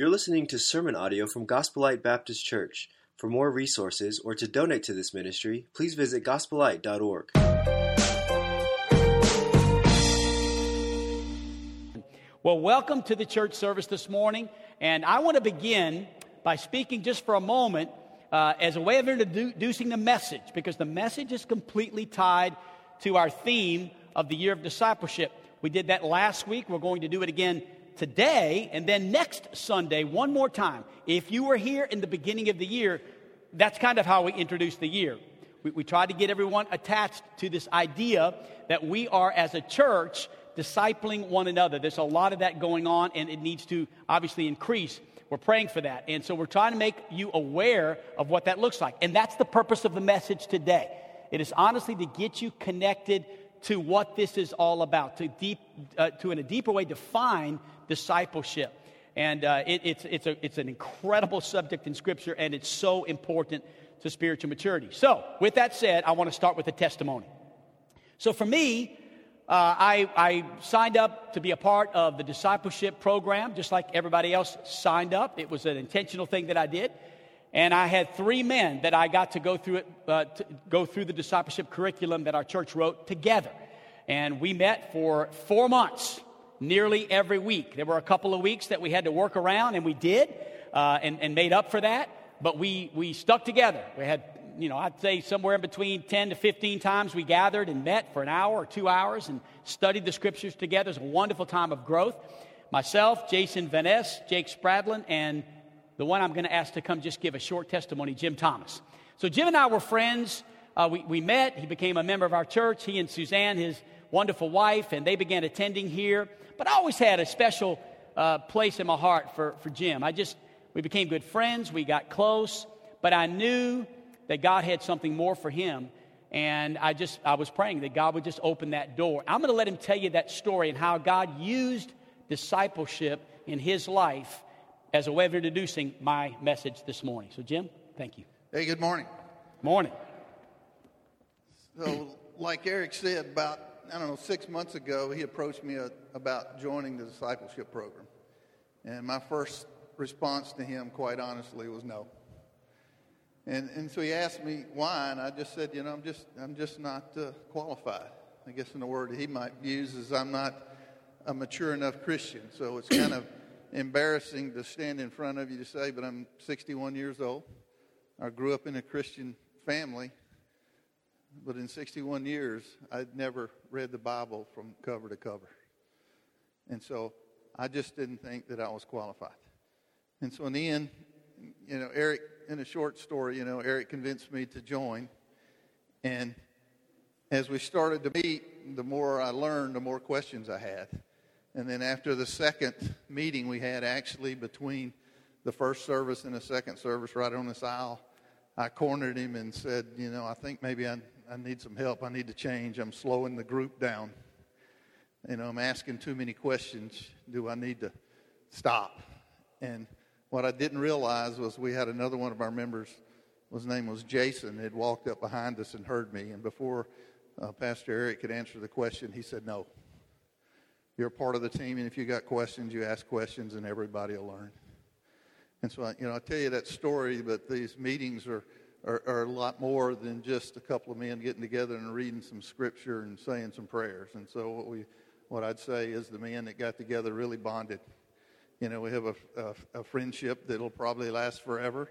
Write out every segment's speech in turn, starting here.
You're listening to sermon audio from Gospel Light Baptist Church. For more resources or to donate to this ministry, please visit gospelite.org. Well, welcome to the church service this morning. And I want to begin by speaking just for a moment uh, as a way of introducing the message, because the message is completely tied to our theme of the year of discipleship. We did that last week. We're going to do it again today and then next Sunday, one more time. If you were here in the beginning of the year, that's kind of how we introduce the year. We, we try to get everyone attached to this idea that we are, as a church, discipling one another. There's a lot of that going on, and it needs to obviously increase. We're praying for that. And so we're trying to make you aware of what that looks like. And that's the purpose of the message today. It is honestly to get you connected to what this is all about, to, deep, uh, to in a deeper way define discipleship. And uh, it, it's, it's, a, it's an incredible subject in Scripture, and it's so important to spiritual maturity. So, with that said, I want to start with a testimony. So, for me, uh, I, I, signed up to be a part of the discipleship program, just like everybody else signed up. It was an intentional thing that I did. And I had three men that I got to go through it, uh, to go through the discipleship curriculum that our church wrote together. And we met for four months, nearly every week. There were a couple of weeks that we had to work around, and we did, uh, and, and made up for that. But we, we stuck together. We had, you know, I'd say somewhere in between 10 to 15 times we gathered and met for an hour or two hours and studied the scriptures together. It was a wonderful time of growth. Myself, Jason Van Ness, Jake Spradlin, and the one I'm going to ask to come just give a short testimony, Jim Thomas. So, Jim and I were friends. Uh, we, we met. He became a member of our church. He and Suzanne, his wonderful wife, and they began attending here. But I always had a special uh, place in my heart for, for Jim. I just, we became good friends. We got close. But I knew that God had something more for him. And I just, I was praying that God would just open that door. I'm going to let him tell you that story and how God used discipleship in his life as a way of introducing my message this morning. So, Jim, thank you. Hey, good morning. Morning. So, like Eric said, about, I don't know, six months ago, he approached me uh, about joining the discipleship program. And my first response to him, quite honestly, was no. And, and so he asked me why, and I just said, you know, I'm just, I'm just not uh, qualified. I guess in the word he might use is I'm not a mature enough Christian. So it's kind of embarrassing to stand in front of you to say, but I'm 61 years old. I grew up in a Christian family, but in 61 years, I'd never read the Bible from cover to cover. And so I just didn't think that I was qualified. And so in the end, you know, Eric, in a short story, you know, Eric convinced me to join. And as we started to meet, the more I learned, the more questions I had. And then after the second meeting we had, actually between the first service and the second service, right on this aisle, I cornered him and said, You know, I think maybe I, I need some help. I need to change. I'm slowing the group down. You know, I'm asking too many questions. Do I need to stop? And what I didn't realize was we had another one of our members, his name was Jason, had walked up behind us and heard me. And before uh, Pastor Eric could answer the question, he said, No. You're part of the team, and if you got questions, you ask questions, and everybody will learn. And so, you know, I tell you that story, but these meetings are, are, are, a lot more than just a couple of men getting together and reading some scripture and saying some prayers. And so, what we, what I'd say is, the men that got together really bonded. You know, we have a, a, a friendship that'll probably last forever,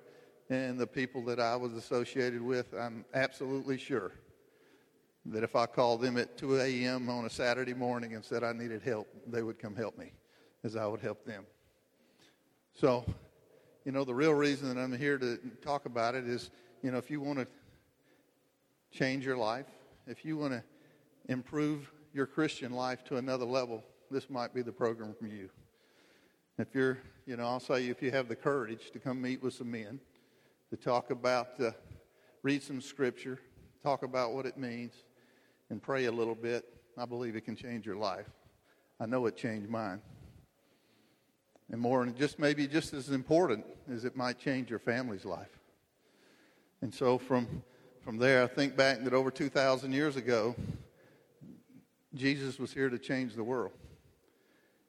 and the people that I was associated with, I'm absolutely sure that if I called them at 2 a.m. on a Saturday morning and said I needed help, they would come help me as I would help them. So, you know, the real reason that I'm here to talk about it is, you know, if you want to change your life, if you want to improve your Christian life to another level, this might be the program for you. If you're, you know, I'll say if you have the courage to come meet with some men, to talk about, uh, read some scripture, talk about what it means, and pray a little bit, I believe it can change your life. I know it changed mine. And more, and just maybe just as important as it might change your family's life. And so from, from there, I think back that over 2,000 years ago, Jesus was here to change the world.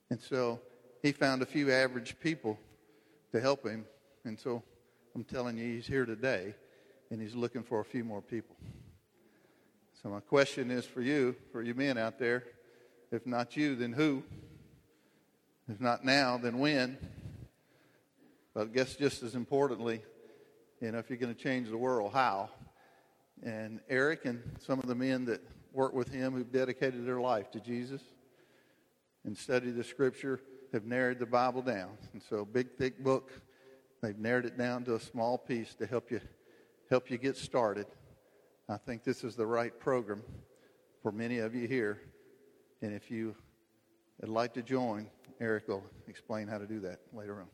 And so he found a few average people to help him. And so I'm telling you, he's here today and he's looking for a few more people. So my question is for you, for you men out there, if not you, then who? If not now, then when? But I guess just as importantly, you know, if you're going to change the world, how? And Eric and some of the men that work with him who've dedicated their life to Jesus and studied the scripture have narrowed the Bible down. And so, big, thick book, they've narrowed it down to a small piece to help you help you get started. I think this is the right program for many of you here. And if you would like to join, Eric will explain how to do that later on.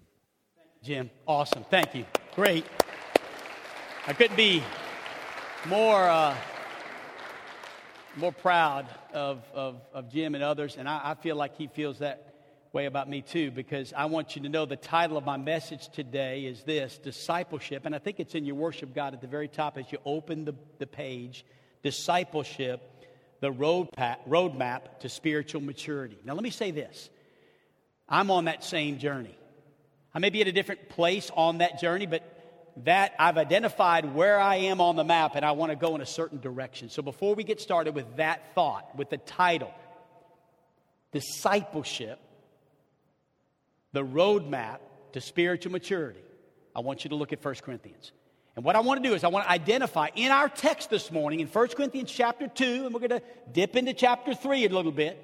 Jim, awesome. Thank you. Great. I couldn't be more, uh, more proud of, of, of Jim and others, and I, I feel like he feels that way about me too, because I want you to know the title of my message today is this Discipleship. And I think it's in your worship guide at the very top as you open the, the page Discipleship, the road roadmap to spiritual maturity. Now, let me say this I'm on that same journey. I may be at a different place on that journey, but that I've identified where I am on the map and I want to go in a certain direction. So before we get started with that thought, with the title, Discipleship, the roadmap to spiritual maturity, I want you to look at 1 Corinthians. And what I want to do is I want to identify in our text this morning in 1 Corinthians chapter 2, and we're going to dip into chapter 3 a little bit.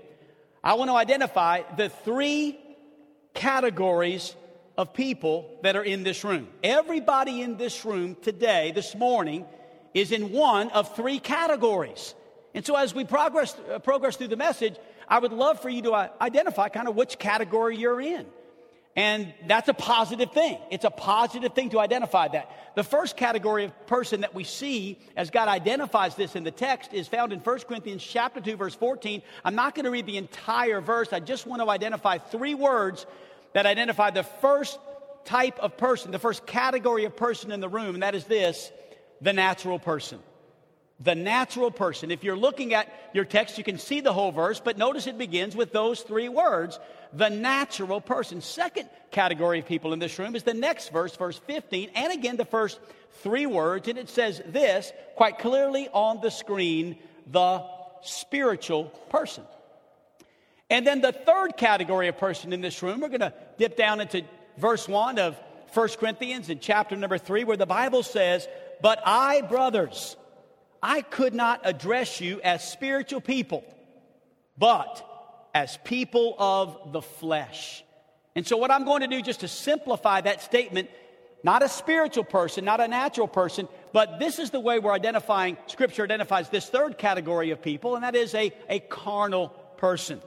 I want to identify the three categories of people that are in this room. Everybody in this room today, this morning, is in one of three categories. And so as we progress, uh, progress through the message, I would love for you to uh, identify kind of which category you're in. And that's a positive thing. It's a positive thing to identify that. The first category of person that we see as God identifies this in the text is found in 1 Corinthians chapter 2 verse 14. I'm not going to read the entire verse. I just want to identify three words that identify the first type of person, the first category of person in the room, and that is this the natural person. The natural person. If you're looking at your text, you can see the whole verse, but notice it begins with those three words the natural person. Second category of people in this room is the next verse, verse 15, and again the first three words, and it says this quite clearly on the screen the spiritual person. And then the third category of person in this room, we're going to dip down into verse 1 of 1 Corinthians in chapter number 3, where the Bible says, But I, brothers, I could not address you as spiritual people, but as people of the flesh. And so, what I'm going to do just to simplify that statement, not a spiritual person, not a natural person, but this is the way we're identifying, Scripture identifies this third category of people, and that is a, a carnal person.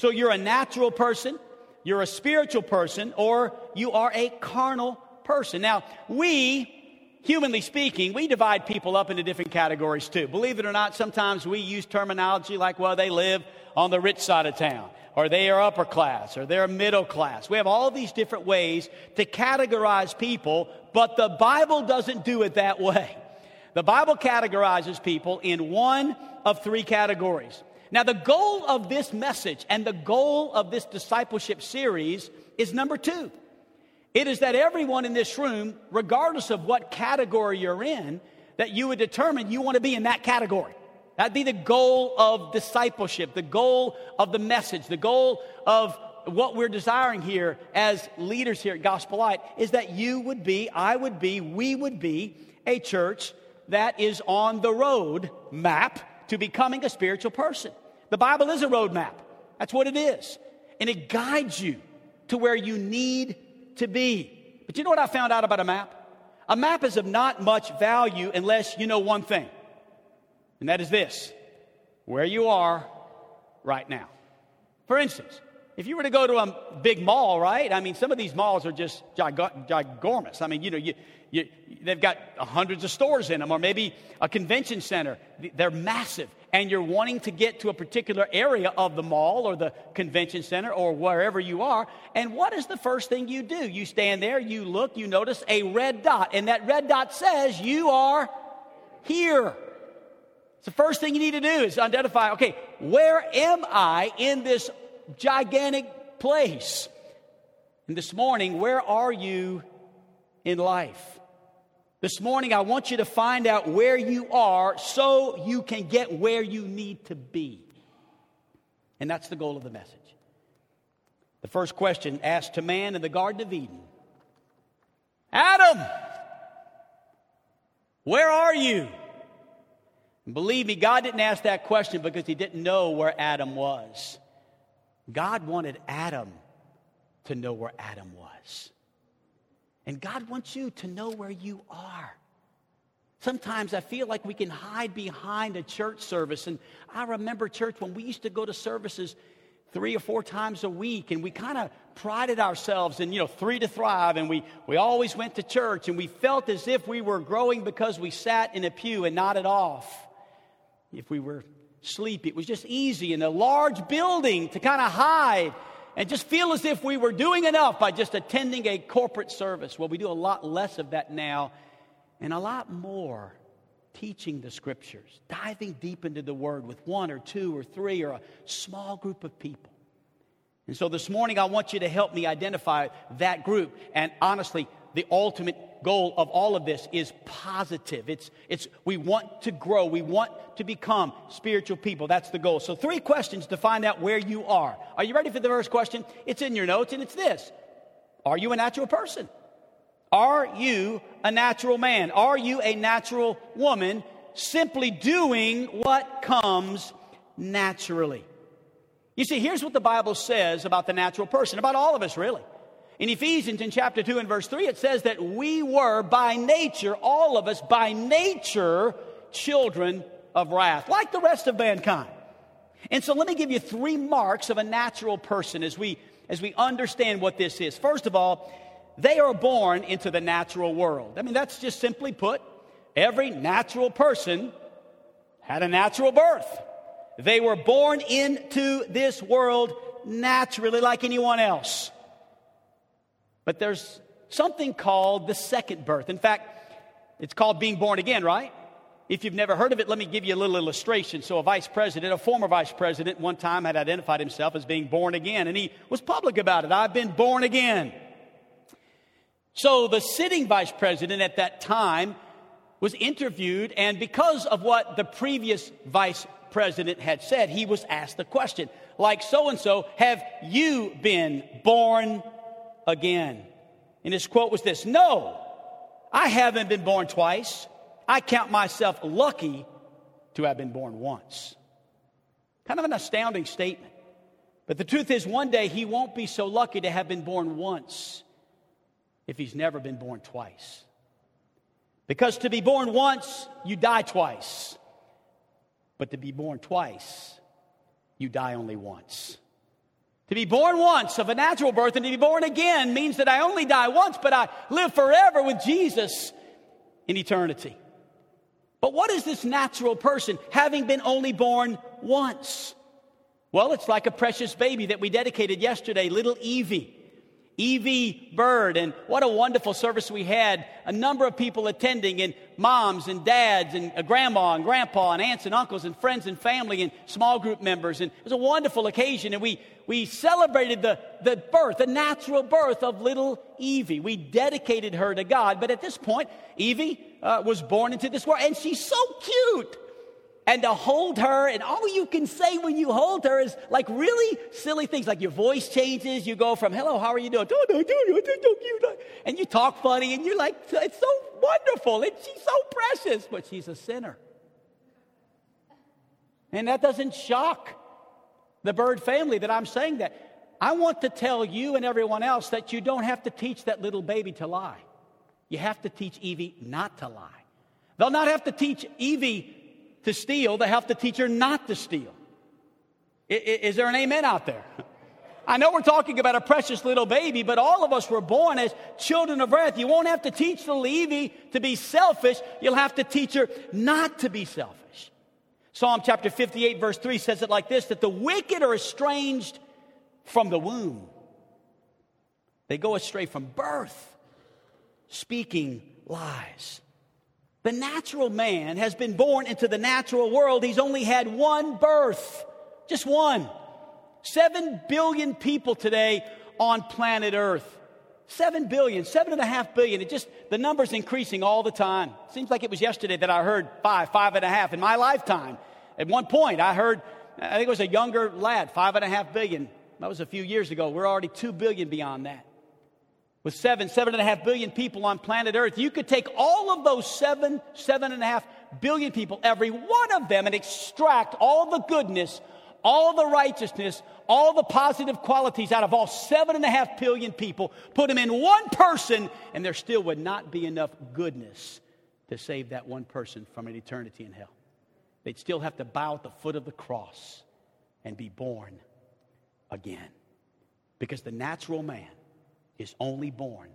So you're a natural person, you're a spiritual person, or you are a carnal person. Now, we, humanly speaking, we divide people up into different categories too. Believe it or not, sometimes we use terminology like, well, they live on the rich side of town, or they are upper class, or they're middle class. We have all these different ways to categorize people, but the Bible doesn't do it that way. The Bible categorizes people in one of three categories. Now, the goal of this message and the goal of this discipleship series is number two. It is that everyone in this room, regardless of what category you're in, that you would determine you want to be in that category. That'd be the goal of discipleship, the goal of the message, the goal of what we're desiring here as leaders here at Gospel Light is that you would be, I would be, we would be a church that is on the road map to becoming a spiritual person. The Bible is a roadmap. That's what it is. And it guides you to where you need to be. But you know what I found out about a map? A map is of not much value unless you know one thing, and that is this where you are right now. For instance, if you were to go to a big mall, right? I mean, some of these malls are just gigormous. I mean, you know, you, you, they've got hundreds of stores in them, or maybe a convention center. They're massive and you're wanting to get to a particular area of the mall or the convention center or wherever you are, and what is the first thing you do? You stand there, you look, you notice a red dot, and that red dot says you are here. So, the first thing you need to do is identify okay, where am I in this gigantic place? And this morning, where are you in life? This morning, I want you to find out where you are so you can get where you need to be. And that's the goal of the message. The first question asked to man in the Garden of Eden Adam, where are you? And believe me, God didn't ask that question because he didn't know where Adam was. God wanted Adam to know where Adam was. And God wants you to know where you are. Sometimes I feel like we can hide behind a church service. And I remember church when we used to go to services three or four times a week. And we kind of prided ourselves in you know three to thrive. And we, we always went to church. And we felt as if we were growing because we sat in a pew and nodded off. If we were sleepy it was just easy in a large building to kind of hide and just feel as if we were doing enough by just attending a corporate service well we do a lot less of that now and a lot more teaching the scriptures, diving deep into the word with one or two or three or a small group of people. And so this morning, I want you to help me identify that group. And honestly, the ultimate goal of all of this is positive. It's, it's we want to grow, we want to become spiritual people. That's the goal. So, three questions to find out where you are. Are you ready for the first question? It's in your notes, and it's this Are you a natural person? Are you a natural man? Are you a natural woman simply doing what comes naturally? You see, here's what the Bible says about the natural person, about all of us, really. In Ephesians, in chapter 2 and verse 3, it says that we were by nature, all of us, by nature, children of wrath, like the rest of mankind. And so let me give you three marks of a natural person as we, as we understand what this is. First of all, they are born into the natural world. I mean, that's just simply put, every natural person had a natural birth. They were born into this world naturally, like anyone else. But there's something called the second birth. In fact, it's called being born again, right? If you've never heard of it, let me give you a little illustration. So, a vice president, a former vice president, one time had identified himself as being born again, and he was public about it. I've been born again. So the sitting vice president at that time was interviewed, and because of what the previous vice president had said, he was asked the question, like so and so, have you been born again? And his quote was this No, I haven't been born twice. I count myself lucky to have been born once. Kind of an astounding statement. But the truth is, one day he won't be so lucky to have been born once if he's never been born twice. Because to be born once, you die twice. But to be born twice, you die only once. To be born once of a natural birth and to be born again means that I only die once, but I live forever with Jesus in eternity. But what is this natural person having been only born once? Well, it's like a precious baby that we dedicated yesterday, little Evie. Evie Bird, and what a wonderful service we had. A number of people attending, and moms and dads, and grandma and grandpa, and aunts and uncles, and friends and family, and small group members. And it was a wonderful occasion, and we, we celebrated the, the birth, the natural birth of little Evie. We dedicated her to God, but at this point, Evie uh, was born into this world, and she's so cute and to hold her, and all you can say when you hold her is like really silly things, like your voice changes. You go from "Hello, how are you doing?" and you talk funny, and you're like, "It's so wonderful," and she's so precious, but she's a sinner, and that doesn't shock the Bird family that I'm saying that. I want to tell you and everyone else that you don't have to teach that little baby to lie. You have to teach Evie not to lie. They'll not have to teach Evie to steal, they have to teach her not to steal. Is there an amen out there? I know we're talking about a precious little baby, but all of us were born as children of wrath. You won't have to teach the Levy to be selfish. You'll have to teach her not to be selfish. Psalm chapter 58 verse 3 says it like this, that the wicked are estranged from the womb. They go astray from birth, speaking lies. The natural man has been born into the natural world. He's only had one birth, just one. Seven billion people today on planet Earth. Seven billion, seven and a half billion. It just, the number's increasing all the time. Seems like it was yesterday that I heard five, five and a half in my lifetime. At one point, I heard, I think it was a younger lad, five and a half billion. That was a few years ago. We're already two billion beyond that. With seven, seven and a half billion people on planet Earth, you could take all of those seven, seven and a half billion people, every one of them, and extract all the goodness, all the righteousness, all the positive qualities out of all seven and a half billion people, put them in one person, and there still would not be enough goodness to save that one person from an eternity in hell. They'd still have to bow at the foot of the cross and be born again. Because the natural man is only born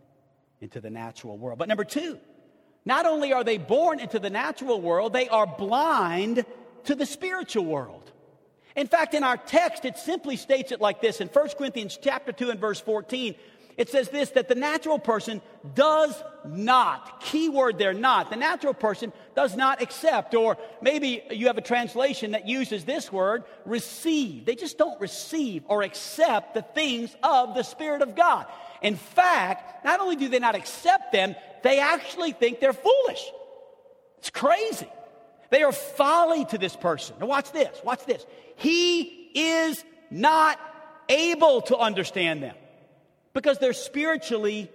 into the natural world. But number two, not only are they born into the natural world, they are blind to the spiritual world. In fact, in our text, it simply states it like this. In 1 Corinthians chapter 2 and verse 14, it says this that the natural person does not, key word there, not, the natural person does not accept, or maybe you have a translation that uses this word, receive. They just don't receive or accept the things of the Spirit of God. In fact, not only do they not accept them, they actually think they're foolish. It's crazy. They are folly to this person. Now, watch this, watch this. He is not able to understand them because they're spiritually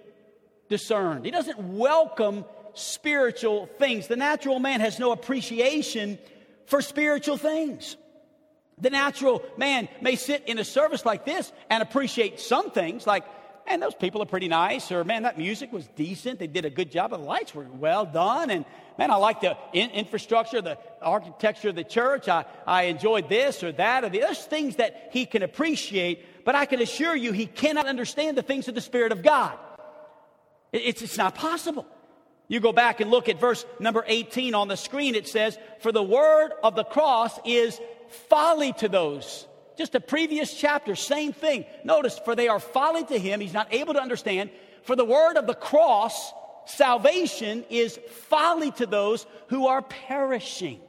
discerned. He doesn't welcome spiritual things. The natural man has no appreciation for spiritual things. The natural man may sit in a service like this and appreciate some things, like man, those people are pretty nice, or man, that music was decent. They did a good job, the lights were well done, and man, I like the in- infrastructure, the architecture of the church. I, I enjoyed this or that, or the, other things that he can appreciate, but I can assure you he cannot understand the things of the Spirit of God. It's, it's not possible. You go back and look at verse number 18 on the screen, it says, For the word of the cross is folly to those just a previous chapter, same thing. Notice, for they are folly to him, he's not able to understand. For the word of the cross, salvation, is folly to those who are perishing.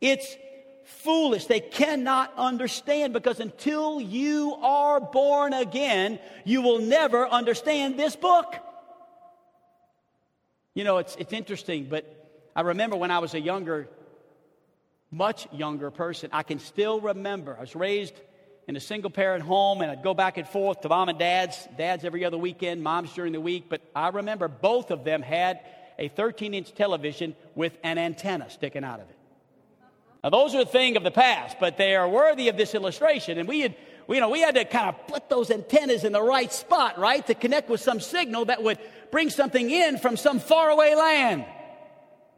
It's foolish. They cannot understand because until you are born again, you will never understand this book. You know, it's, it's interesting, but I remember when I was a younger much younger person. I can still remember. I was raised in a single parent home and I'd go back and forth to mom and dad's, dad's every other weekend, mom's during the week. But I remember both of them had a 13 inch television with an antenna sticking out of it. Now, those are a thing of the past, but they are worthy of this illustration. And we had, you know, we had to kind of put those antennas in the right spot, right, to connect with some signal that would bring something in from some faraway land.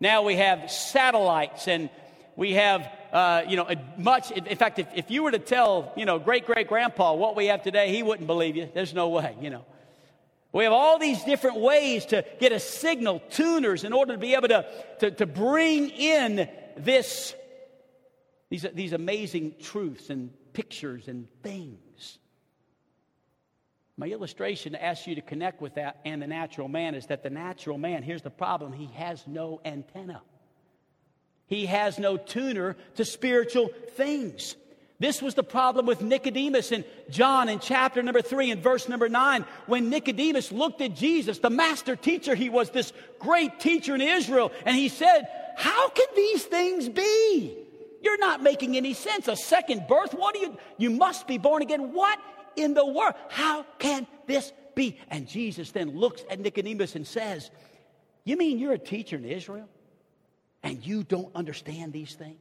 Now we have satellites and we have, uh, you know, much. In fact, if, if you were to tell, you know, great great grandpa what we have today, he wouldn't believe you. There's no way, you know. We have all these different ways to get a signal, tuners, in order to be able to, to, to bring in this, these, these amazing truths and pictures and things. My illustration to ask you to connect with that and the natural man is that the natural man, here's the problem, he has no antenna. He has no tuner to spiritual things. This was the problem with Nicodemus in John in chapter number three and verse number nine. When Nicodemus looked at Jesus, the master teacher, he was this great teacher in Israel, and he said, How can these things be? You're not making any sense. A second birth? What do you? You must be born again. What in the world? How can this be? And Jesus then looks at Nicodemus and says, You mean you're a teacher in Israel? and you don't understand these things?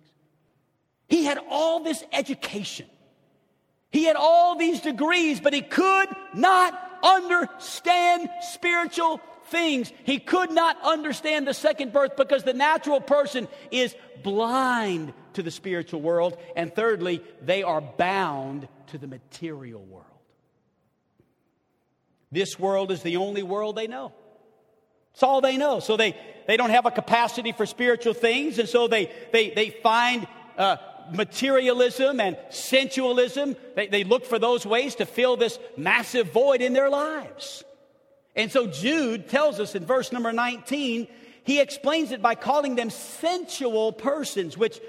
He had all this education. He had all these degrees, but he could not understand spiritual things. He could not understand the second birth because the natural person is blind to the spiritual world. And thirdly, they are bound to the material world. This world is the only world they know. It's all they know. So they, they don't have a capacity for spiritual things, and so they, they, they find uh, materialism and sensualism. They, they look for those ways to fill this massive void in their lives. And so Jude tells us in verse number 19, he explains it by calling them sensual persons, which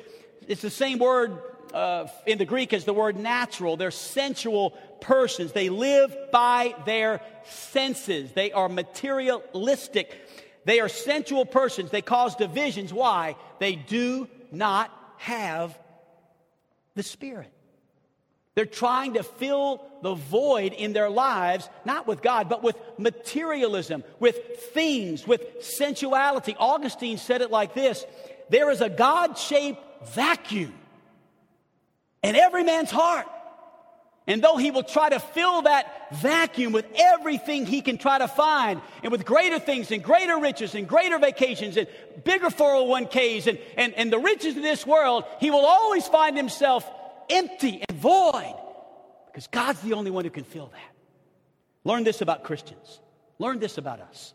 is the same word uh, in the Greek as the word natural. They're sensual persons. They live by their senses. They are materialistic. They are sensual persons. They cause divisions. Why? They do not have the Spirit. They're trying to fill the void in their lives, not with God, but with materialism, with things, with sensuality. Augustine said it like this There is a God shaped vacuum in every man's heart. And though he will try to fill that vacuum with everything he can try to find, and with greater things and greater riches and greater vacations and bigger 401ks and, and, and the riches of this world, he will always find himself empty and void because God's the only one who can fill that. Learn this about Christians. Learn this about us.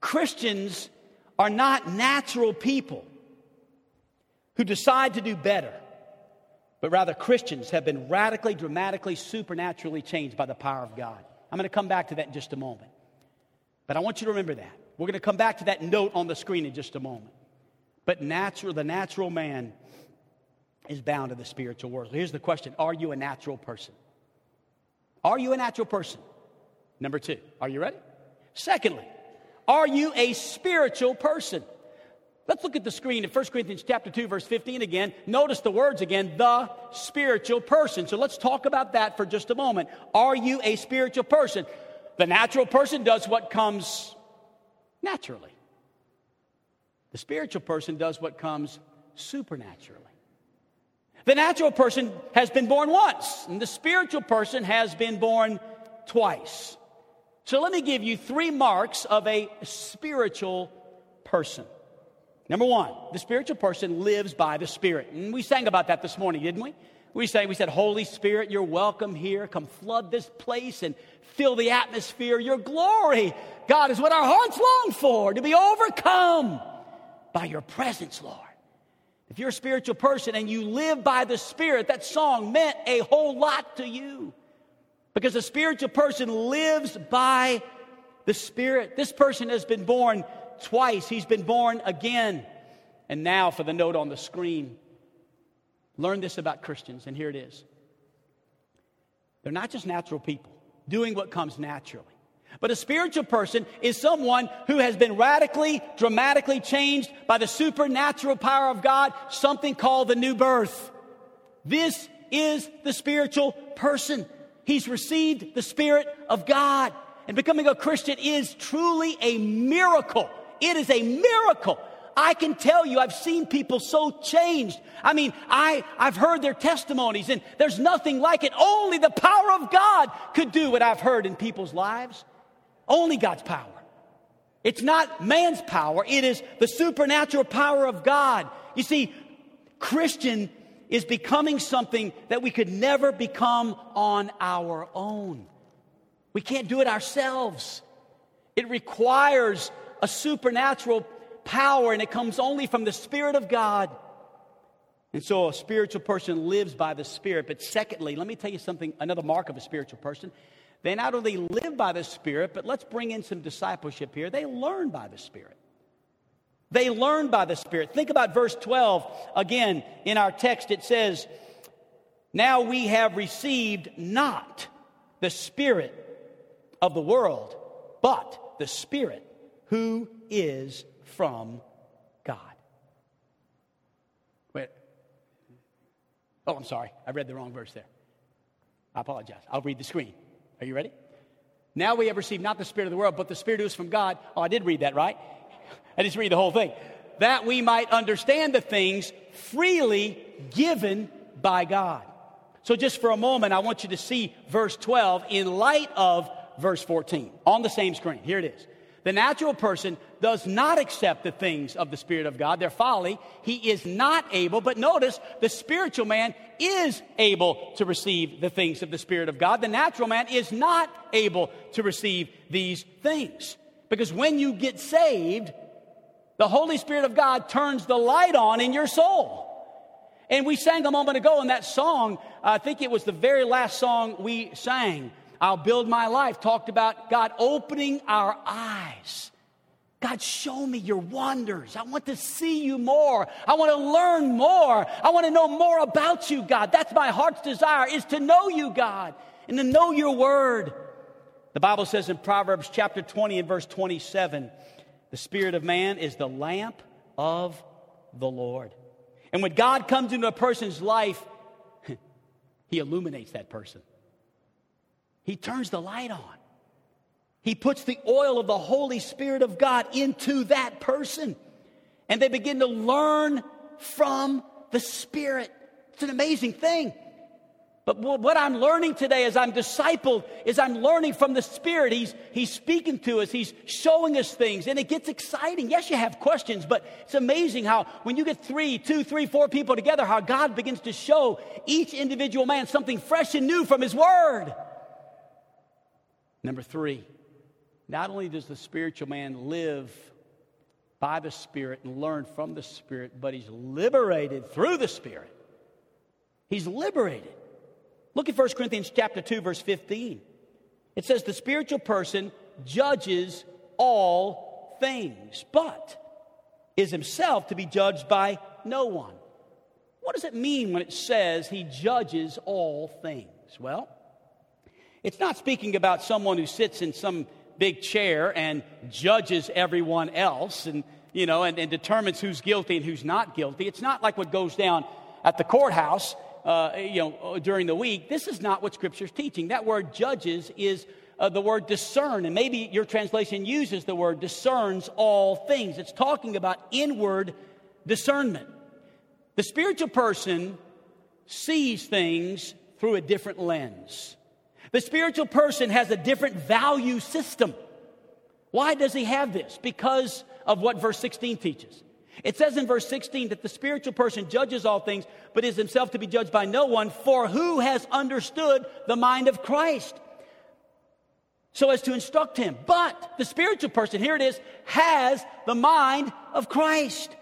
Christians are not natural people who decide to do better, but rather Christians have been radically, dramatically, supernaturally changed by the power of God. I'm going to come back to that in just a moment. But I want you to remember that. We're going to come back to that note on the screen in just a moment. But natural, the natural man is bound to the spiritual world. Here's the question Are you a natural person? Are you a natural person? Number two, are you ready? Secondly, are you a spiritual person? Let's look at the screen in 1 Corinthians chapter 2 verse 15 again. Notice the words again, the spiritual person. So let's talk about that for just a moment. Are you a spiritual person? The natural person does what comes naturally. The spiritual person does what comes supernaturally. The natural person has been born once, and the spiritual person has been born twice. So let me give you three marks of a spiritual person. Number one, the spiritual person lives by the Spirit. And we sang about that this morning, didn't we? We say we said, Holy Spirit, you're welcome here. Come flood this place and fill the atmosphere. Your glory, God, is what our hearts long for, to be overcome by your presence, Lord. If you're a spiritual person and you live by the Spirit, that song meant a whole lot to you. Because a spiritual person lives by the Spirit. This person has been born twice, he's been born again. And now for the note on the screen. Learn this about Christians, and here it is. They're not just natural people doing what comes naturally. But a spiritual person is someone who has been radically, dramatically changed by the supernatural power of God, something called the new birth. This is the spiritual person. He's received the Spirit of God. And becoming a Christian is truly a miracle. It is a miracle. I can tell you, I've seen people so changed. I mean, I, I've heard their testimonies, and there's nothing like it. Only the power of God could do what I've heard in people's lives. Only God's power. It's not man's power, it is the supernatural power of God. You see, Christian is becoming something that we could never become on our own. We can't do it ourselves. It requires a supernatural power, and it comes only from the Spirit of God. And so a spiritual person lives by the Spirit. But secondly, let me tell you something, another mark of a spiritual person they not only live by the Spirit, but let's bring in some discipleship here. They learn by the Spirit. They learn by the Spirit. Think about verse 12. Again, in our text, it says, Now we have received not the Spirit of the world, but the Spirit who is from God. Wait. Oh, I'm sorry. I read the wrong verse there. I apologize. I'll read the screen. Are you ready? Now we have received not the Spirit of the world, but the Spirit who is from God. Oh, I did read that, right? I just read the whole thing. That we might understand the things freely given by God. So, just for a moment, I want you to see verse 12 in light of verse 14 on the same screen. Here it is. The natural person does not accept the things of the Spirit of God, their folly. He is not able, but notice the spiritual man is able to receive the things of the Spirit of God. The natural man is not able to receive these things. Because when you get saved, the Holy Spirit of God turns the light on in your soul. And we sang a moment ago in that song, I think it was the very last song we sang. I'll build my life, talked about God opening our eyes God, show me your wonders. I want to see you more. I want to learn more. I want to know more about you, God. That's my heart's desire is to know you, God, and to know your word. The Bible says in Proverbs chapter 20 and verse 27, the spirit of man is the lamp of the Lord. And when God comes into a person's life, he illuminates that person. He turns the light on. He puts the oil of the Holy Spirit of God into that person. And they begin to learn from the Spirit. It's an amazing thing. But what I'm learning today as I'm discipled is I'm learning from the Spirit. He's, he's speaking to us, He's showing us things, and it gets exciting. Yes, you have questions, but it's amazing how when you get three, two, three, four people together, how God begins to show each individual man something fresh and new from His Word. Number three, not only does the spiritual man live by the Spirit and learn from the Spirit, but he's liberated through the Spirit. He's liberated. Look at 1 Corinthians chapter 2 verse 15. It says the spiritual person judges all things, but is himself to be judged by no one. What does it mean when it says he judges all things? Well, it's not speaking about someone who sits in some big chair and judges everyone else and you know and, and determines who's guilty and who's not guilty. It's not like what goes down at the courthouse uh, you know, during the week. This is not what Scripture's teaching. That word judges is uh, the word discern, and maybe your translation uses the word discerns all things. It's talking about inward discernment. The spiritual person sees things through a different lens. The spiritual person has a different value system. Why does he have this? Because of what verse 16 teaches. It says in verse 16 that the spiritual person judges all things, but is himself to be judged by no one, for who has understood the mind of Christ? So as to instruct him. But the spiritual person, here it is, has the mind of Christ.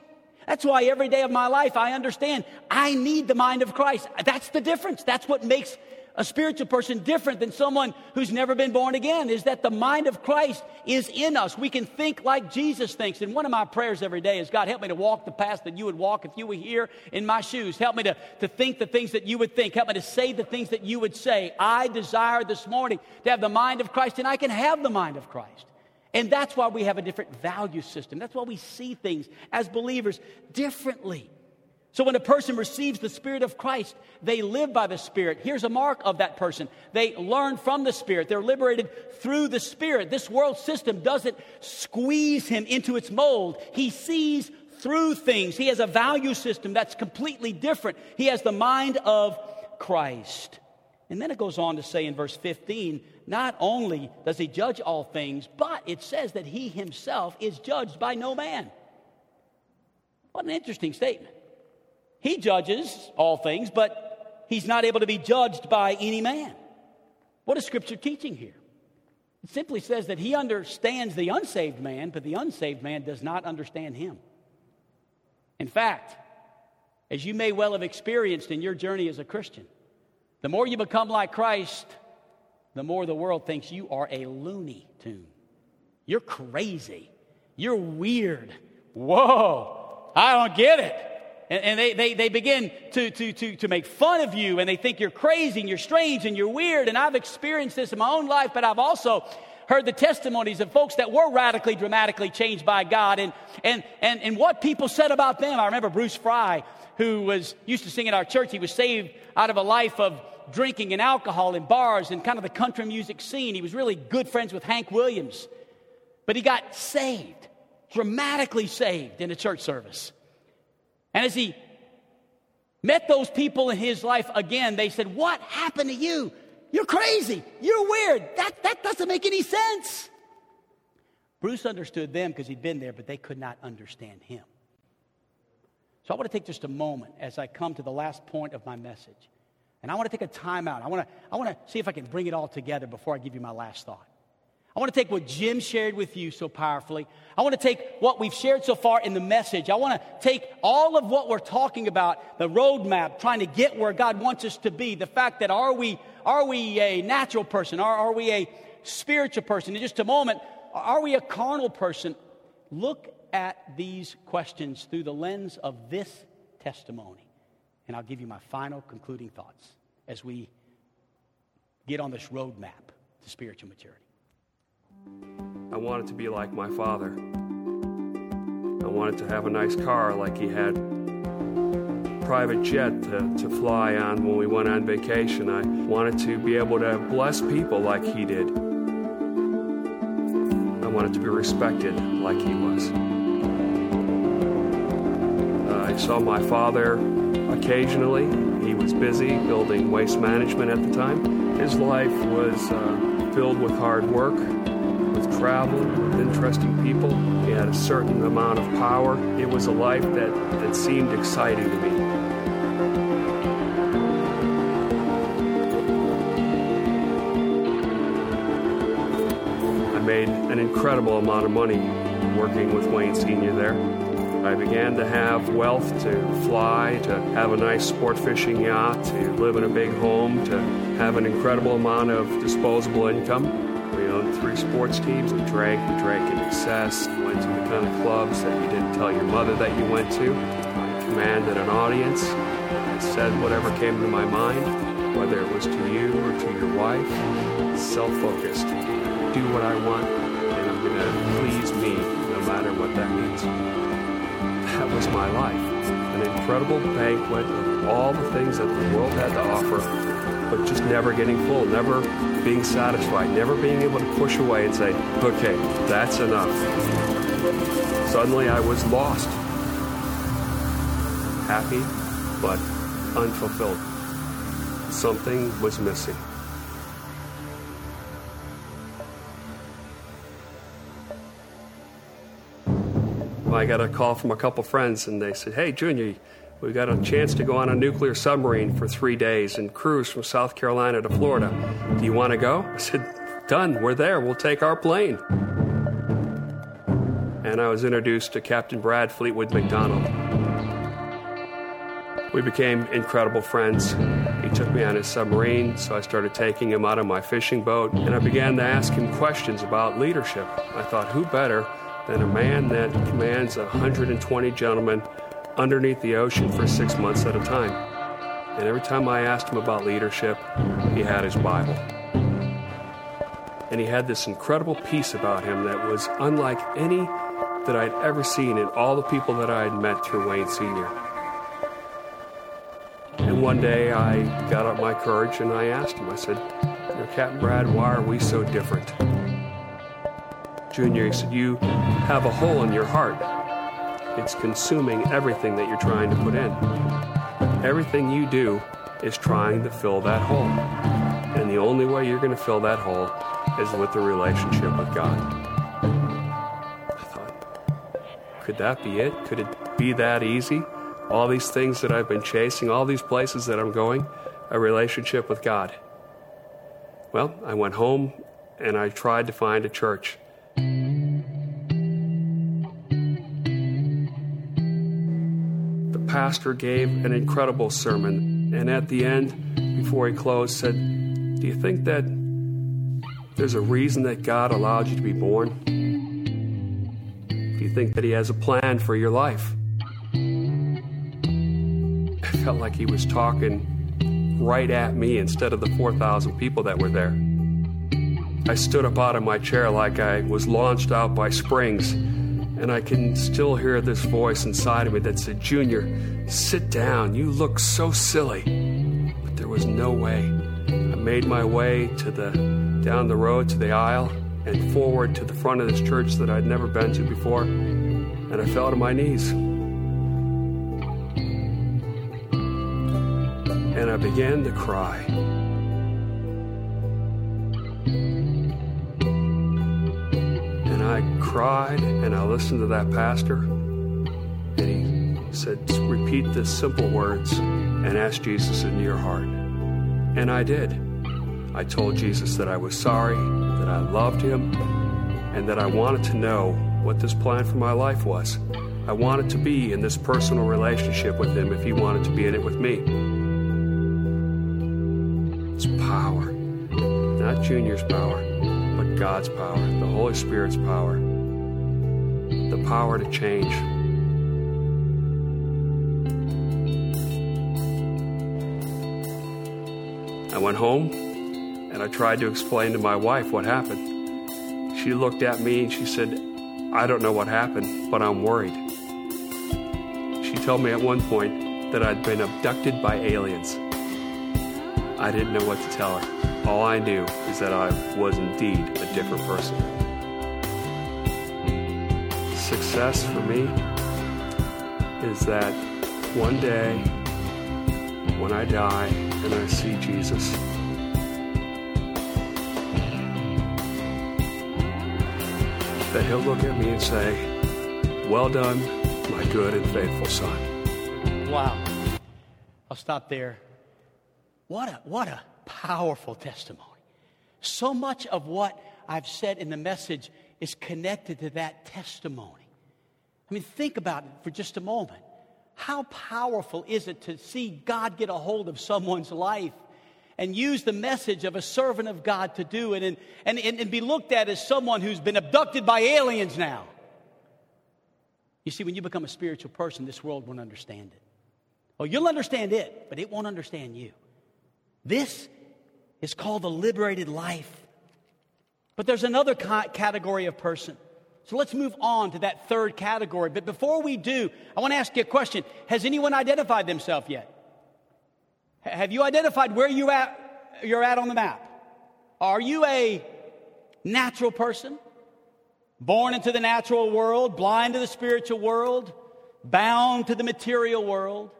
That's why every day of my life I understand I need the mind of Christ. That's the difference. That's what makes a spiritual person different than someone who's never been born again is that the mind of Christ is in us. We can think like Jesus thinks. And one of my prayers every day is God, help me to walk the path that you would walk if you were here in my shoes. Help me to, to think the things that you would think. Help me to say the things that you would say. I desire this morning to have the mind of Christ, and I can have the mind of Christ. And that's why we have a different value system. That's why we see things as believers differently. So when a person receives the Spirit of Christ, they live by the Spirit. Here's a mark of that person. They learn from the Spirit. They're liberated through the Spirit. This world system doesn't squeeze him into its mold. He sees through things. He has a value system that's completely different. He has the mind of Christ. And then it goes on to say in verse 15, not only does he judge all things, but it says that he himself is judged by no man. What an interesting statement. He judges all things, but he's not able to be judged by any man. What is Scripture teaching here? It simply says that he understands the unsaved man, but the unsaved man does not understand him. In fact, as you may well have experienced in your journey as a Christian, the more you become like Christ, the more the world thinks you are a loony tune. You're crazy. You're weird. Whoa, I don't get it and, and they, they, they begin to, to, to, to make fun of you and they think you're crazy and you're strange and you're weird. And I've experienced this in my own life, but I've also heard the testimonies of folks that were radically, dramatically changed by God and, and, and, and what people said about them. I remember Bruce Fry, who was used to sing at our church. He was saved out of a life of drinking and alcohol in bars and kind of the country music scene. He was really good friends with Hank Williams. But he got saved, dramatically saved in a church service. And as he met those people in his life again, they said, What happened to you? You're crazy. You're weird. That, that doesn't make any sense. Bruce understood them because he'd been there, but they could not understand him. So I want to take just a moment as I come to the last point of my message. And I want to take a time out. I want to, I want to see if I can bring it all together before I give you my last thought. I want to take what Jim shared with you so powerfully. I want to take what we've shared so far in the message. I want to take all of what we're talking about, the roadmap, trying to get where God wants us to be. The fact that are we, are we a natural person? Are, are we a spiritual person? In just a moment, are we a carnal person? look at these questions through the lens of this testimony. And I'll give you my final concluding thoughts as we get on this roadmap to spiritual maturity. I wanted to be like my father. I wanted to have a nice car like he had private jet to, to fly on when we went on vacation. I wanted to be able to bless people like he did. I wanted to be respected like he was. Uh, I saw my father occasionally. He was busy building waste management at the time. His life was uh, filled with hard work, travel, with interesting people. He had a certain amount of power. It was a life that, that seemed exciting to me. I made an incredible amount of money working with Wayne Sr. there. I began to have wealth to fly, to have a nice sport fishing yacht, to live in a big home, to have an incredible amount of disposable income. Sports teams. We drank, we drank in excess, went to the kind of clubs that you didn't tell your mother that you went to. I commanded an audience. I said whatever came to my mind, whether it was to you or to your wife. Self focused do what I want, and I'm going to please me no matter what that means. That was my life. An incredible banquet of all the things that the world had to offer, but just never getting full, never being satisfied, never being able to push away and say, okay, that's enough. Suddenly I was lost. Happy, but unfulfilled. Something was missing. I got a call from a couple friends, and they said, Hey, Junior, we got a chance to go on a nuclear submarine for three days and cruise from South Carolina to Florida. Do you want to go? I said, Done. We're there. We'll take our plane. And I was introduced to Captain Brad Fleetwood McDonald. We became incredible friends. He took me on his submarine, so I started taking him out of my fishing boat, and I began to ask him questions about leadership. I thought, who better than a man that commands 120 gentlemen underneath the ocean for six months at a time. And every time I asked him about leadership, he had his Bible. And he had this incredible peace about him that was unlike any that I'd ever seen in all the people that I had met through Wayne Sr. And one day I got up my courage and I asked him, I said, Captain Brad, why are we so different? Junior, he said, You have a hole in your heart. It's consuming everything that you're trying to put in. Everything you do is trying to fill that hole. And the only way you're going to fill that hole is with a relationship with God. I thought, could that be it? Could it be that easy? All these things that I've been chasing, all these places that I'm going, a relationship with God. Well, I went home and I tried to find a church pastor gave an incredible sermon, and at the end, before he closed, said, Do you think that there's a reason that God allowed you to be born? Do you think that He has a plan for your life? I felt like He was talking right at me instead of the 4,000 people that were there. I stood up out of my chair like I was launched out by springs and I can still hear this voice inside of me that said, Junior, sit down. You look so silly. But there was no way. I made my way to the down the road to the aisle and forward to the front of this church that I'd never been to before, and I fell to my knees. And I began to cry. I cried and I listened to that pastor, and he said, Repeat the simple words and ask Jesus into your heart. And I did. I told Jesus that I was sorry, that I loved him, and that I wanted to know what this plan for my life was. I wanted to be in this personal relationship with him if he wanted to be in it with me. It's power, not Junior's power God's power, the Holy Spirit's power, the power to change. I went home and I tried to explain to my wife what happened. She looked at me and she said, I don't know what happened, but I'm worried. She told me at one point that I'd been abducted by aliens. I didn't know what to tell her. All I knew is that I was indeed different person. Success for me is that one day when I die and I see Jesus, that he'll look at me and say, Well done, my good and faithful son. Wow. I'll stop there. What a, what a powerful testimony. So much of what I've said in the message is connected to that testimony. I mean, think about it for just a moment. How powerful is it to see God get a hold of someone's life and use the message of a servant of God to do it and, and, and, be looked at as someone who's been abducted by aliens now? You see, when you become a spiritual person, this world won't understand it. Oh, you'll understand it, but it won't understand you. This is called the liberated life. But there's another category of person so let's move on to that third category. But before we do, I want to ask you a question. Has anyone identified themselves yet? Have you identified where you at, you're at on the map? Are you a natural person? Born into the natural world, blind to the spiritual world, bound to the material world?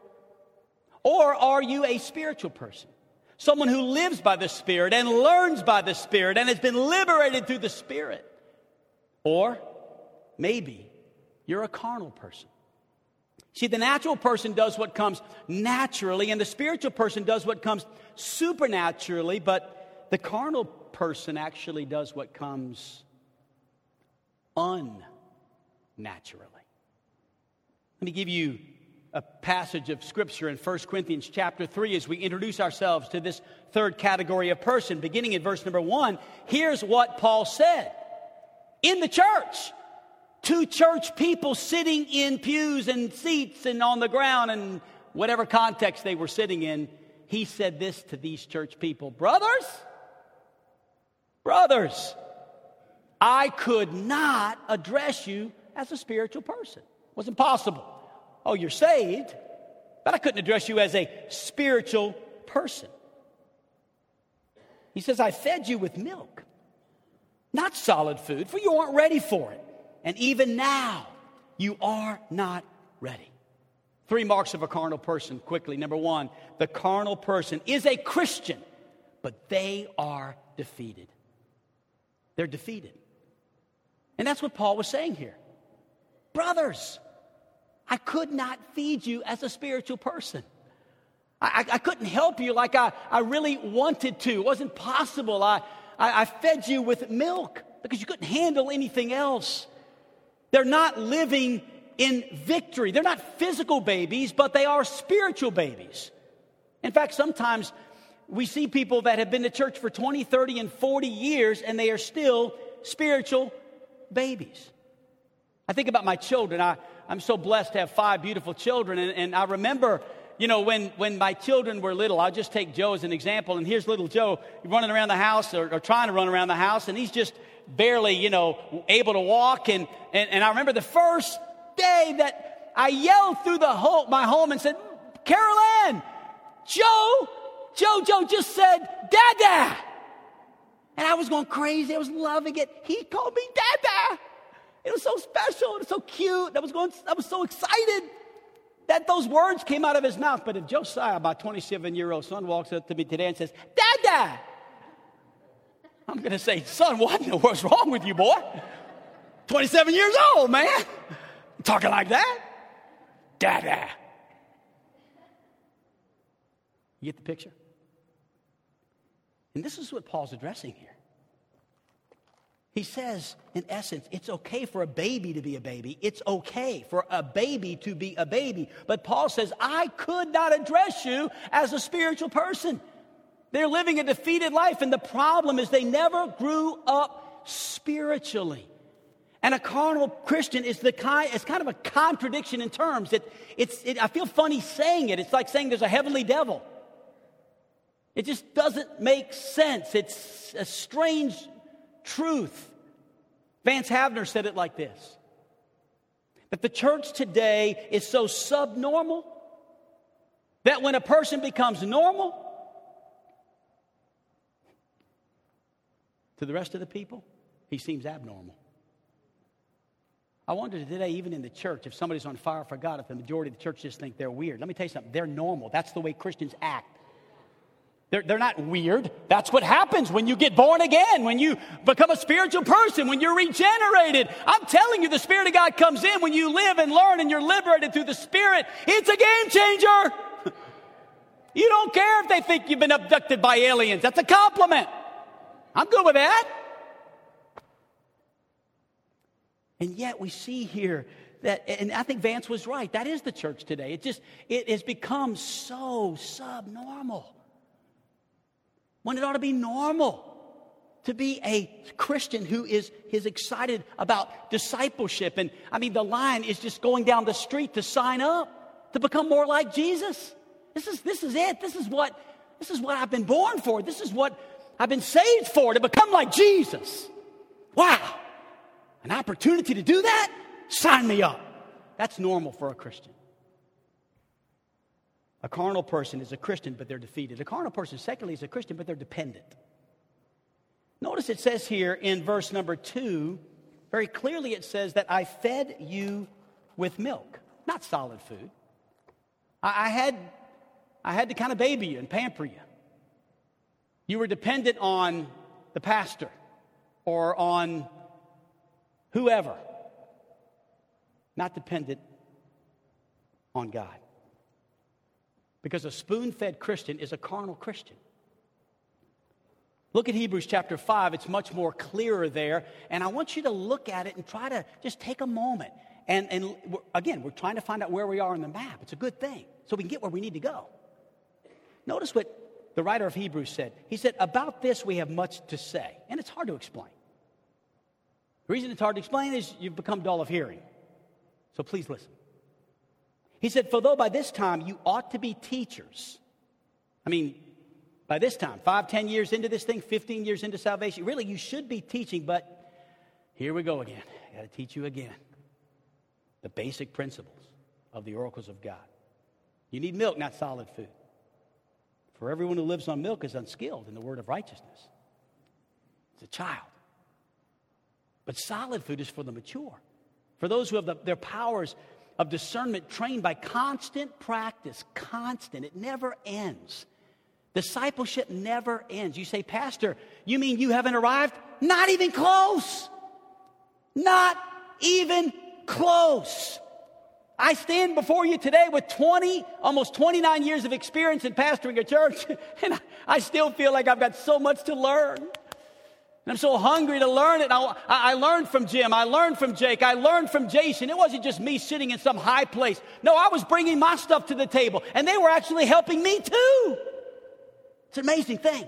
Or are you a spiritual person? Someone who lives by the Spirit and learns by the Spirit and has been liberated through the Spirit? Or maybe you're a carnal person. See, the natural person does what comes naturally, and the spiritual person does what comes supernaturally, but the carnal person actually does what comes unnaturally. Let me give you a passage of scripture in 1 Corinthians chapter 3 as we introduce ourselves to this third category of person. Beginning in verse number 1, here's what Paul said in the church two church people sitting in pews and seats and on the ground and whatever context they were sitting in, he said this to these church people Brothers, brothers, I could not address you as a spiritual person. It was impossible. Oh, you're saved, but I couldn't address you as a spiritual person. He says, I fed you with milk, not solid food, for you aren't ready for it. And even now, you are not ready. Three marks of a carnal person, quickly. Number one, the carnal person is a Christian, but they are defeated. They're defeated. And that's what Paul was saying here. Brothers, I could not feed you as a spiritual person. I, I, couldn't help you like I, I really wanted to. It wasn't possible. I, I, I fed you with milk because you couldn't handle anything else. They're not living in victory. They're not physical babies, but they are spiritual babies. In fact, sometimes we see people that have been to church for 20, 30, and 40 years, and they are still spiritual babies. I think about my children. I, I'm so blessed to have five beautiful children, and, and I remember you know, when, when my children were little, I'll just take Joe as an example. And here's little Joe running around the house or, or, trying to run around the house, and he's just barely, you know, able to walk. And, and, and I remember the first day that I yelled through the whole, my home and said, Carol Ann, Joe, Joe, Joe just said, Dada. And I was going crazy. I was loving it. He called me Dada. It was so special. It was so cute. I was going, I was so excited that those words came out of his mouth. But if Josiah, my 27 year old son, walks up to me today and says, Dada, I'm going to say, son, what in the world's wrong with you, boy? 27 years old, man. Talking like that? Dada. You get the picture? And this is what Paul's addressing here. He says, in essence, it's okay for a baby to be a baby. It's okay for a baby to be a baby. But Paul says, I could not address you as a spiritual person. They're living a defeated life, and the problem is they never grew up spiritually. And a carnal Christian is the kind, it's kind of a contradiction in terms. It, it's, it, I feel funny saying it. It's like saying there's a heavenly devil. It just doesn't make sense. It's a strange truth. Vance Havner said it like this that the church today is so subnormal that when a person becomes normal to the rest of the people, he seems abnormal. I wonder today, even in the church, if somebody's on fire for God, if the majority of the church just think they're weird. Let me tell you something, they're normal. That's the way Christians act. They're, they're not weird. That's what happens when you get born again, when you become a spiritual person, when you're regenerated. I'm telling you, the Spirit of God comes in when you live and learn and you're liberated through the Spirit. It's a game changer. you don't care if they think you've been abducted by aliens. That's a compliment. I'm good with that. And yet we see here that, and I think Vance was right. That is the church today. It just, it has become so subnormal. When it ought to be normal to be a Christian who is, is excited about discipleship. And I mean, the line is just going down the street to sign up, to become more like Jesus. This is, this is it. This is what, this is what I've been born for. This is what I've been saved for, to become like Jesus. Wow. An opportunity to do that? Sign me up. That's normal for a Christian. A carnal person is a Christian, but they're defeated. A carnal person, secondly, is a Christian, but they're dependent. Notice it says here in verse number two, very clearly it says that I fed you with milk, not solid food. I, had, I had to kind of baby you and pamper you. You were dependent on the pastor or on whoever, not dependent on God. Because a spoon fed Christian is a carnal Christian. Look at Hebrews chapter 5, it's much more clearer there. And I want you to look at it and try to just take a moment. And, and again, we're trying to find out where we are on the map. It's a good thing, so we can get where we need to go. Notice what the writer of Hebrews said. He said, About this we have much to say. And it's hard to explain. The reason it's hard to explain is you've become dull of hearing. So please listen. He said, For though by this time you ought to be teachers. I mean, by this time, five, ten years into this thing, 15 years into salvation, really you should be teaching, but here we go again. I got to teach you again the basic principles of the oracles of God. You need milk, not solid food. For everyone who lives on milk is unskilled in the word of righteousness. It's a child. But solid food is for the mature, for those who have the, their powers of discernment trained by constant practice, constant. It never ends. Discipleship never ends. You say, Pastor, you mean you haven't arrived? Not even close. Not even close. I stand before you today with 20, almost 29 years of experience in pastoring a church, and I still feel like I've got so much to learn. I'm so hungry to learn it. I, I, learned from Jim. I learned from Jake. I learned from Jason. It wasn't just me sitting in some high place. No, I was bringing my stuff to the table, and they were actually helping me too. It's an amazing thing.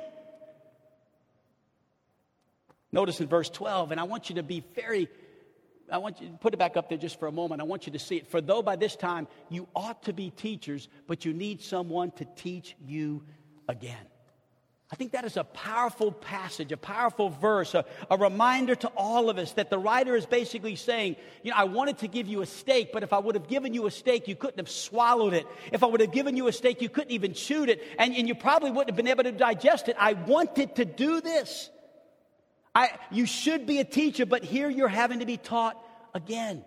Notice in verse 12, and I want you to be very, I want you to put it back up there just for a moment. I want you to see it. For though by this time you ought to be teachers, but you need someone to teach you again. I think that is a powerful passage, a powerful verse, a, a, reminder to all of us that the writer is basically saying, you know, I wanted to give you a steak, but if I would have given you a steak, you couldn't have swallowed it. If I would have given you a steak, you couldn't even chew it, and, and you probably wouldn't have been able to digest it. I wanted to do this. I, you should be a teacher, but here you're having to be taught again.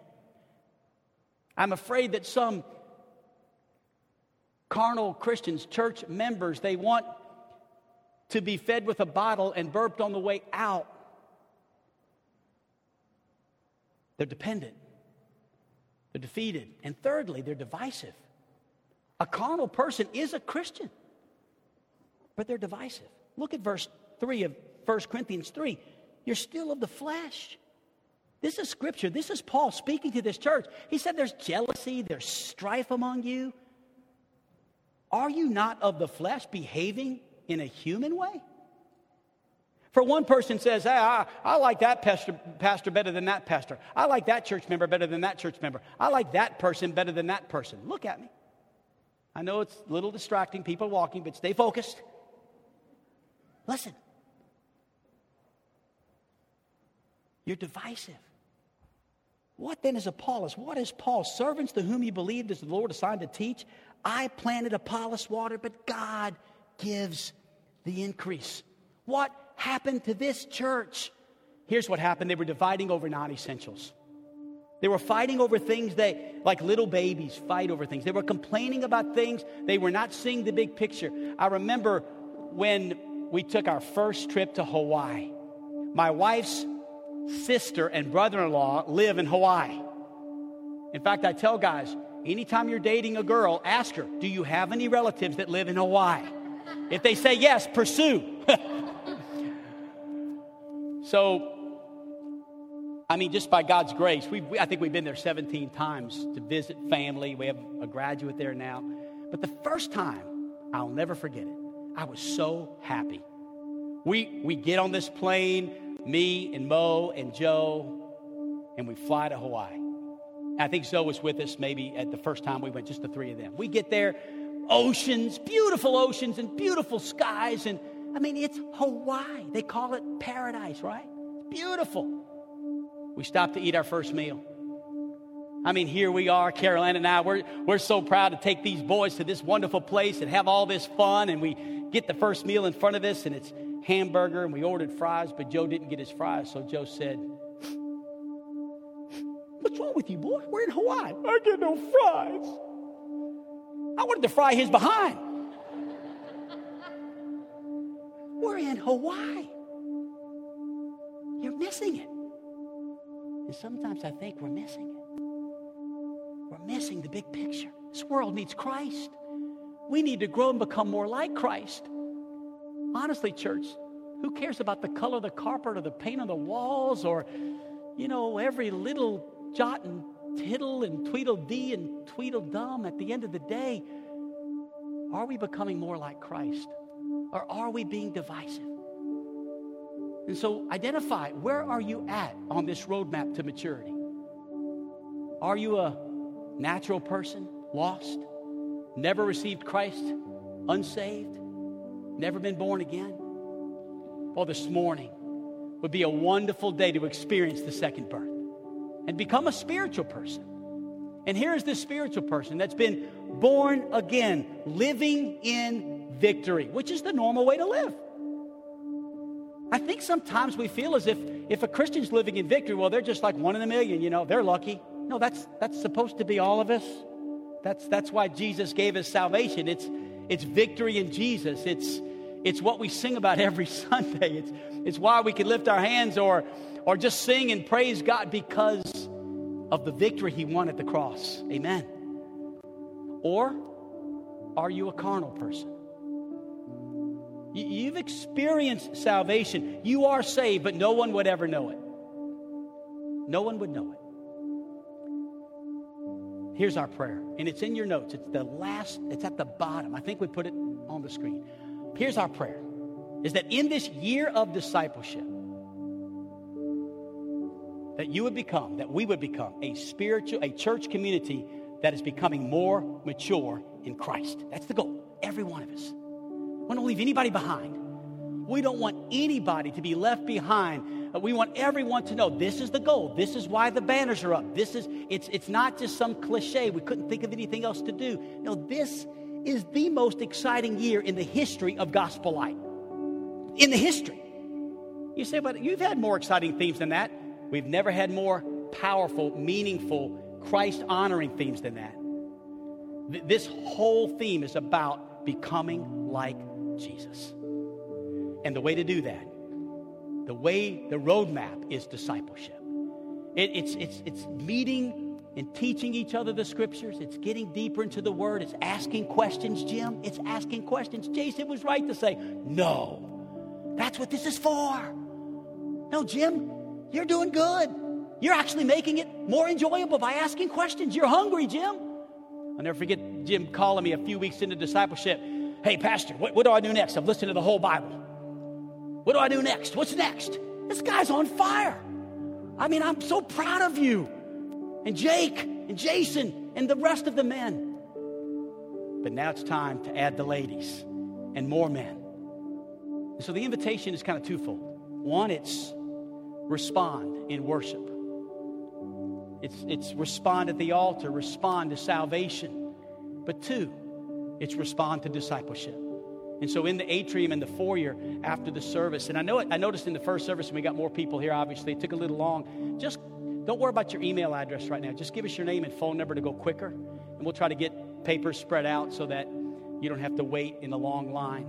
I'm afraid that some carnal Christians, church members, they want to be fed with a bottle and burped on the way out. They're dependent, they're defeated. And thirdly, they're divisive. A carnal person is a Christian, but they're divisive. Look at verse 3 of 1 Corinthians 3. You're still of the flesh. This is scripture. This is Paul speaking to this church. He said there's jealousy, there's strife among you. Are you not of the flesh behaving in a human way? For one person says, hey, I, I like that pastor, pastor better than that pastor. I like that church member better than that church member. I like that person better than that person. Look at me. I know it's a little distracting, people walking, but stay focused. Listen. You're divisive. What then is Apollos? What is Paul? Servants to whom he believed as the Lord assigned to teach. I planted Apollos water, but God gives the increase. What happened to this church? Here's what happened they were dividing over non essentials. They were fighting over things they, like little babies, fight over things. They were complaining about things. They were not seeing the big picture. I remember when we took our first trip to Hawaii. My wife's sister and brother in law live in Hawaii. In fact, I tell guys, anytime you're dating a girl, ask her, Do you have any relatives that live in Hawaii? If they say yes, pursue. so, I mean, just by God's grace, we, I think we've been there 17 times to visit family. We have a graduate there now. But the first time, I'll never forget it. I was so happy. We, we get on this plane, me and Mo and Joe, and we fly to Hawaii. I think Zoe was with us maybe at the first time we went, just the three of them. We get there, oceans, beautiful oceans, and beautiful skies. And I mean, it's Hawaii. They call it paradise, right? It's beautiful. We stop to eat our first meal. I mean, here we are, Carolina and I, we're, we're so proud to take these boys to this wonderful place and have all this fun. And we get the first meal in front of us, and it's hamburger, and we ordered fries, but Joe didn't get his fries. So Joe said, What's wrong with you, boy? We're in Hawaii. I get no fries. I wanted to fry his behind. We're in Hawaii. You're missing it. And sometimes I think we're missing it. We're missing the big picture. This world needs Christ. We need to grow and become more like Christ. Honestly, church, who cares about the color of the carpet or the paint on the walls or, you know, every little jot and tittle and tweedledee and tweedledum? At the end of the day, are we becoming more like Christ? Or are we being divisive? And so identify where are you at on this roadmap to maturity? Are you a natural person, lost, never received Christ, unsaved, never been born again? Well, this morning would be a wonderful day to experience the second birth and become a spiritual person. And here's this spiritual person that's been born again, living in victory, which is the normal way to live. I think sometimes we feel as if if a Christian's living in victory, well, they're just like one in a million, you know, they're lucky. No, that's that's supposed to be all of us. That's that's why Jesus gave us salvation. It's it's victory in Jesus. It's it's what we sing about every Sunday. It's it's why we can lift our hands or or just sing and praise God because of the victory he won at the cross. Amen. Or are you a carnal person? You've experienced salvation. You are saved, but no one would ever know it. No one would know it. Here's our prayer, and it's in your notes. It's the last, it's at the bottom. I think we put it on the screen. Here's our prayer is that in this year of discipleship, that you would become, that we would become a spiritual, a church community that is becoming more mature in Christ. That's the goal. Every one of us. We don't leave anybody behind. We don't want anybody to be left behind. We want everyone to know this is the goal. This is why the banners are up. This is it's it's not just some cliche. We couldn't think of anything else to do. No, this is the most exciting year in the history of Gospel Light. In the history. You say, but you've had more exciting themes than that. We've never had more powerful, meaningful, Christ honoring themes than that. This whole theme is about becoming like Jesus. And the way to do that, the way, the roadmap is discipleship. It, it's, it's, it's meeting and teaching each other the scriptures. It's getting deeper into the word. It's asking questions, Jim. It's asking questions. Jason was right to say, no, that's what this is for. No, Jim, you're doing good. You're actually making it more enjoyable by asking questions. You're hungry, Jim. I'll never forget Jim calling me a few weeks into discipleship. Hey, Pastor, what, what do I do next? I've listened to the whole Bible. What do I do next? What's next? This guy's on fire. I mean, I'm so proud of you. And Jake and Jason and the rest of the men. But now it's time to add the ladies and more men. And so the invitation is kind of twofold. One, it's respond in worship. It's, it's respond at the altar, respond to salvation. But two, it's respond to discipleship. And so in the atrium and the foyer after the service, and I know it, I noticed in the first service, and we got more people here, obviously, it took a little long. Just don't worry about your email address right now. Just give us your name and phone number to go quicker, and we'll try to get papers spread out so that you don't have to wait in a long line.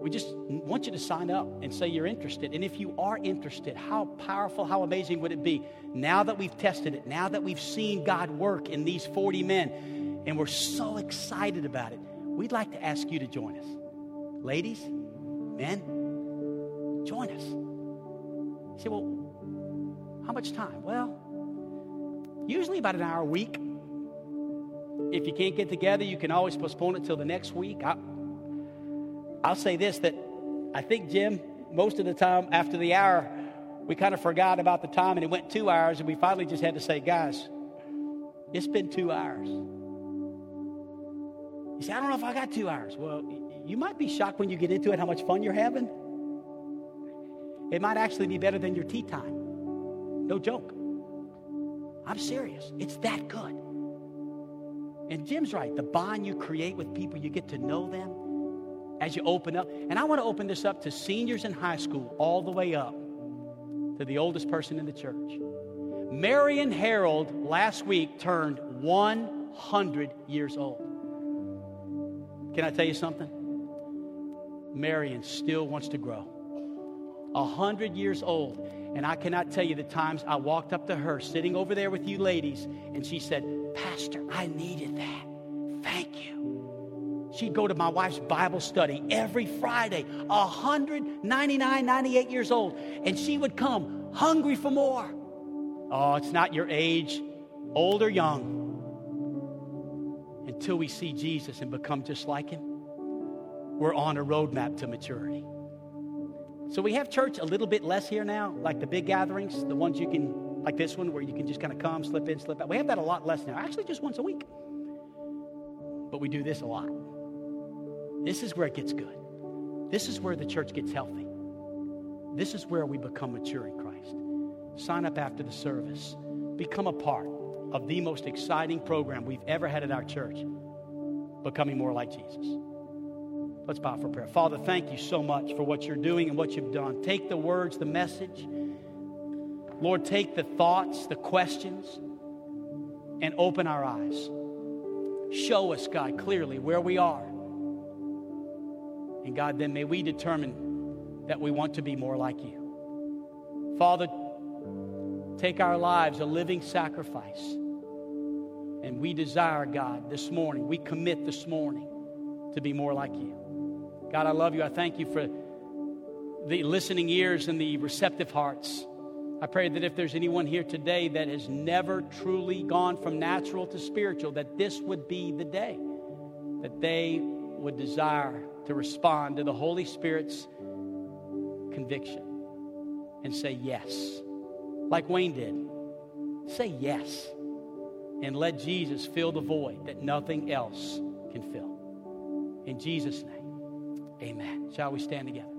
We just want you to sign up and say you're interested. And if you are interested, how powerful, how amazing would it be now that we've tested it, now that we've seen God work in these 40 men, and we're so excited about it? we'd like to ask you to join us. Ladies, men, join us. You say, well, how much time? Well, usually about an hour a week. If you can't get together, you can always postpone it till the next week. I, I'll say this that I think, Jim, most of the time after the hour, we kind of forgot about the time and it went two hours, and we finally just had to say, guys, it's been two hours. You say, I don't know if I got two hours. Well, you might be shocked when you get into it how much fun you're having. It might actually be better than your tea time. No joke. I'm serious. It's that good. And Jim's right. The bond you create with people, you get to know them as you open up. And I want to open this up to seniors in high school, all the way up to the oldest person in the church. Marion Harold last week turned 100 years old. Can I tell you something? Marion still wants to grow. A hundred years old. And I cannot tell you the times I walked up to her, sitting over there with you ladies, and she said, Pastor, I needed that. Thank you. She'd go to my wife's Bible study every Friday, 199, 98 years old, and she would come hungry for more. Oh, it's not your age, old or young until we see Jesus and become just like him, we're on a roadmap to maturity. So we have church a little bit less here now, like the big gatherings, the ones you can, like this one, where you can just kind of come, slip in, slip out. We have that a lot less now, actually, just once a week. But we do this a lot. This is where it gets good. This is where the church gets healthy. This is where we become mature in Christ. Sign up after the service, become a part of the most exciting program we've ever had at our church becoming more like Jesus. Let's bow for prayer. Father, thank you so much for what you're doing and what you've done. Take the words, the message. Lord, take the thoughts, the questions, and open our eyes. Show us, God, clearly where we are. And God, then may we determine that we want to be more like you. Father, take our lives a living sacrifice. And we desire, God, this morning, we commit this morning to be more like you. God, I love you. I thank you for the listening ears and the receptive hearts. I pray that if there's anyone here today that has never truly gone from natural to spiritual, that this would be the day that they would desire to respond to the Holy Spirit's conviction and say yes like Wayne did. Say yes and let Jesus fill the void that nothing else can fill. In Jesus' name, amen. Shall we stand together?